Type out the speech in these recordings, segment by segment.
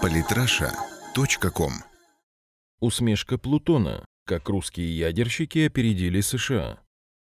Политраша.ком Усмешка Плутона. Как русские ядерщики опередили США.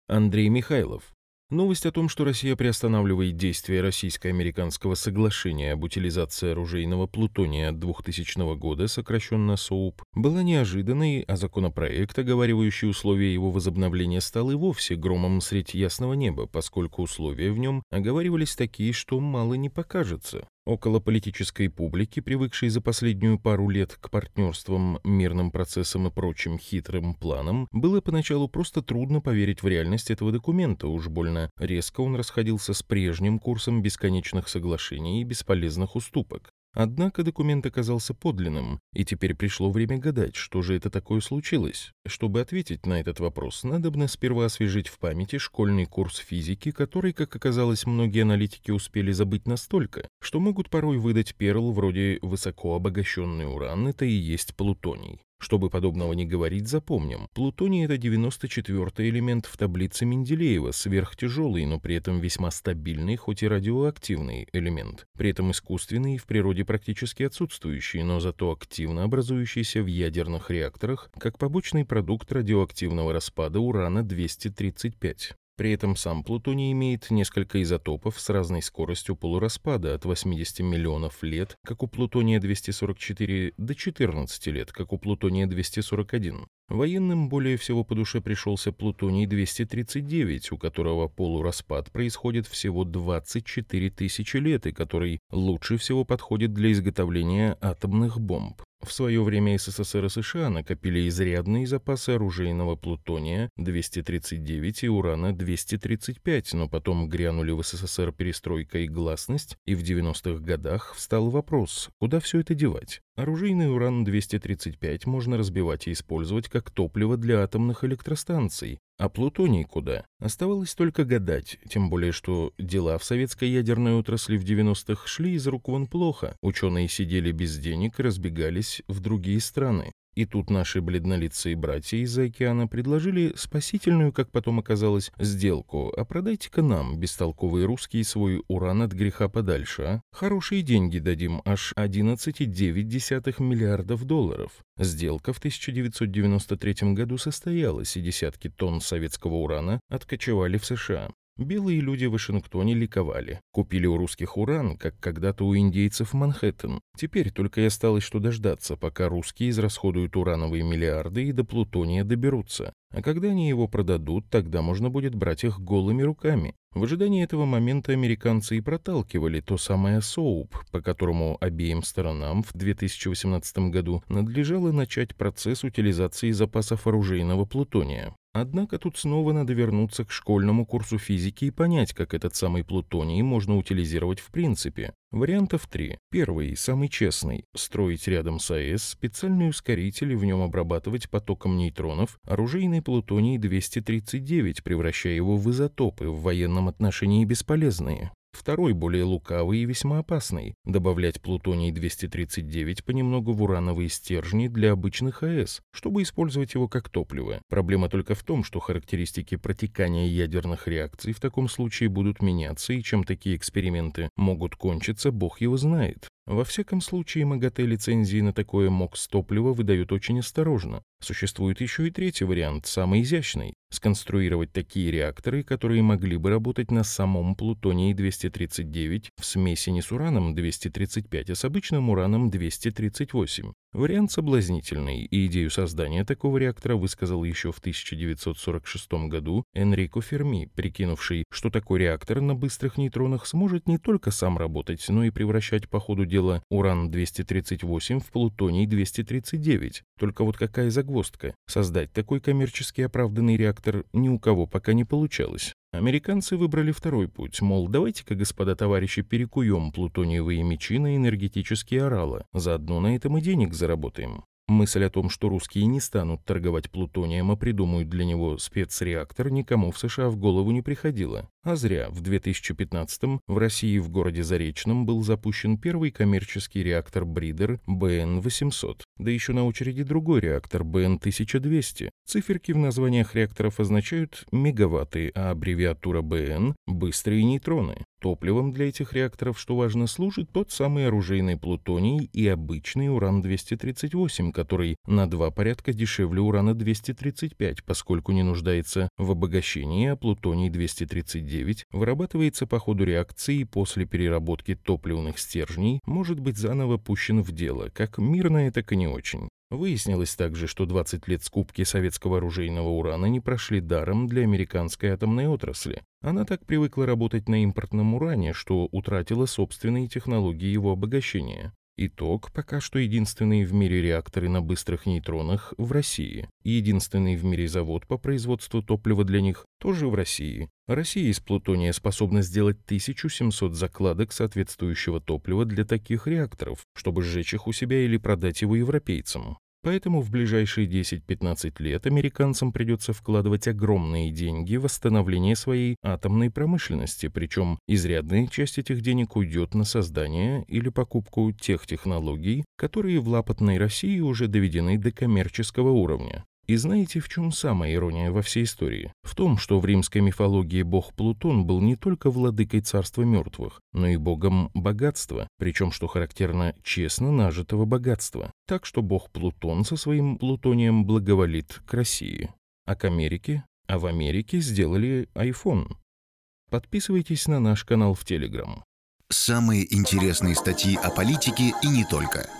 Андрей Михайлов. Новость о том, что Россия приостанавливает действие российско-американского соглашения об утилизации оружейного плутония от 2000 года, сокращенно СОУП, была неожиданной, а законопроект, оговаривающий условия его возобновления, стал и вовсе громом средь ясного неба, поскольку условия в нем оговаривались такие, что мало не покажется. Около политической публики, привыкшей за последнюю пару лет к партнерствам, мирным процессам и прочим хитрым планам, было поначалу просто трудно поверить в реальность этого документа, уж больно резко он расходился с прежним курсом бесконечных соглашений и бесполезных уступок. Однако документ оказался подлинным, и теперь пришло время гадать, что же это такое случилось. Чтобы ответить на этот вопрос, надобно сперва освежить в памяти школьный курс физики, который, как оказалось, многие аналитики успели забыть настолько, что могут порой выдать перл вроде «высоко обогащенный уран» — это и есть плутоний. Чтобы подобного не говорить, запомним. Плутоний — это 94-й элемент в таблице Менделеева, сверхтяжелый, но при этом весьма стабильный, хоть и радиоактивный элемент. При этом искусственный и в природе практически отсутствующий, но зато активно образующийся в ядерных реакторах, как побочный продукт радиоактивного распада урана-235. При этом сам плутоний имеет несколько изотопов с разной скоростью полураспада от 80 миллионов лет, как у плутония-244, до 14 лет, как у плутония-241. Военным более всего по душе пришелся плутоний-239, у которого полураспад происходит всего 24 тысячи лет и который лучше всего подходит для изготовления атомных бомб. В свое время СССР и США накопили изрядные запасы оружейного плутония 239 и урана 235, но потом грянули в СССР перестройка и гласность, и в 90-х годах встал вопрос, куда все это девать. Оружейный уран-235 можно разбивать и использовать как топливо для атомных электростанций, а плутоний куда? Оставалось только гадать, тем более что дела в советской ядерной отрасли в 90-х шли из рук вон плохо. Ученые сидели без денег и разбегались в другие страны. И тут наши бледнолицые братья из-за океана предложили спасительную, как потом оказалось, сделку. А продайте-ка нам, бестолковые русские, свой уран от греха подальше, а? Хорошие деньги дадим, аж 11,9 миллиардов долларов. Сделка в 1993 году состоялась, и десятки тонн советского урана откочевали в США. Белые люди в Вашингтоне ликовали. Купили у русских уран, как когда-то у индейцев Манхэттен. Теперь только и осталось что дождаться, пока русские израсходуют урановые миллиарды и до плутония доберутся. А когда они его продадут, тогда можно будет брать их голыми руками. В ожидании этого момента американцы и проталкивали то самое СОУП, по которому обеим сторонам в 2018 году надлежало начать процесс утилизации запасов оружейного плутония. Однако тут снова надо вернуться к школьному курсу физики и понять, как этот самый плутоний можно утилизировать в принципе. Вариантов три. Первый, самый честный. Строить рядом с АЭС специальный ускоритель и в нем обрабатывать потоком нейтронов оружейный плутоний-239, превращая его в изотопы, в военном отношении бесполезные. Второй, более лукавый и весьма опасный – добавлять плутоний-239 понемногу в урановые стержни для обычных АЭС, чтобы использовать его как топливо. Проблема только в том, что характеристики протекания ядерных реакций в таком случае будут меняться, и чем такие эксперименты могут кончиться, бог его знает. Во всяком случае, МАГАТЭ лицензии на такое МОКС топливо выдают очень осторожно. Существует еще и третий вариант, самый изящный – сконструировать такие реакторы, которые могли бы работать на самом плутонии-239 в смеси не с ураном-235, а с обычным ураном-238. Вариант соблазнительный, и идею создания такого реактора высказал еще в 1946 году Энрико Ферми, прикинувший, что такой реактор на быстрых нейтронах сможет не только сам работать, но и превращать по ходу дела уран-238 в плутоний-239. Только вот какая загвоздка? Создать такой коммерчески оправданный реактор ни у кого пока не получалось. Американцы выбрали второй путь, мол, давайте-ка, господа товарищи, перекуем плутониевые мечи на энергетические орала, заодно на этом и денег заработаем. Мысль о том, что русские не станут торговать плутонием, а придумают для него спецреактор, никому в США в голову не приходило. А зря. В 2015-м в России в городе Заречном был запущен первый коммерческий реактор Бридер БН-800. Да еще на очереди другой реактор БН-1200. Циферки в названиях реакторов означают мегаватты, а аббревиатура БН – быстрые нейтроны. Топливом для этих реакторов, что важно, служит тот самый оружейный плутоний и обычный уран-238, который на два порядка дешевле урана-235, поскольку не нуждается в обогащении, а плутоний-239 вырабатывается по ходу реакции и после переработки топливных стержней может быть заново пущен в дело, как мирное, так и не очень. Выяснилось также, что 20 лет скупки советского оружейного урана не прошли даром для американской атомной отрасли. Она так привыкла работать на импортном уране, что утратила собственные технологии его обогащения. Итог – пока что единственные в мире реакторы на быстрых нейтронах в России. И единственный в мире завод по производству топлива для них тоже в России. Россия из плутония способна сделать 1700 закладок соответствующего топлива для таких реакторов, чтобы сжечь их у себя или продать его европейцам. Поэтому в ближайшие 10-15 лет американцам придется вкладывать огромные деньги в восстановление своей атомной промышленности, причем изрядная часть этих денег уйдет на создание или покупку тех технологий, которые в лапотной России уже доведены до коммерческого уровня. И знаете, в чем самая ирония во всей истории? В том, что в римской мифологии бог Плутон был не только владыкой царства мертвых, но и богом богатства, причем, что характерно, честно нажитого богатства. Так что бог Плутон со своим плутонием благоволит к России. А к Америке? А в Америке сделали iPhone. Подписывайтесь на наш канал в Телеграм. Самые интересные статьи о политике и не только –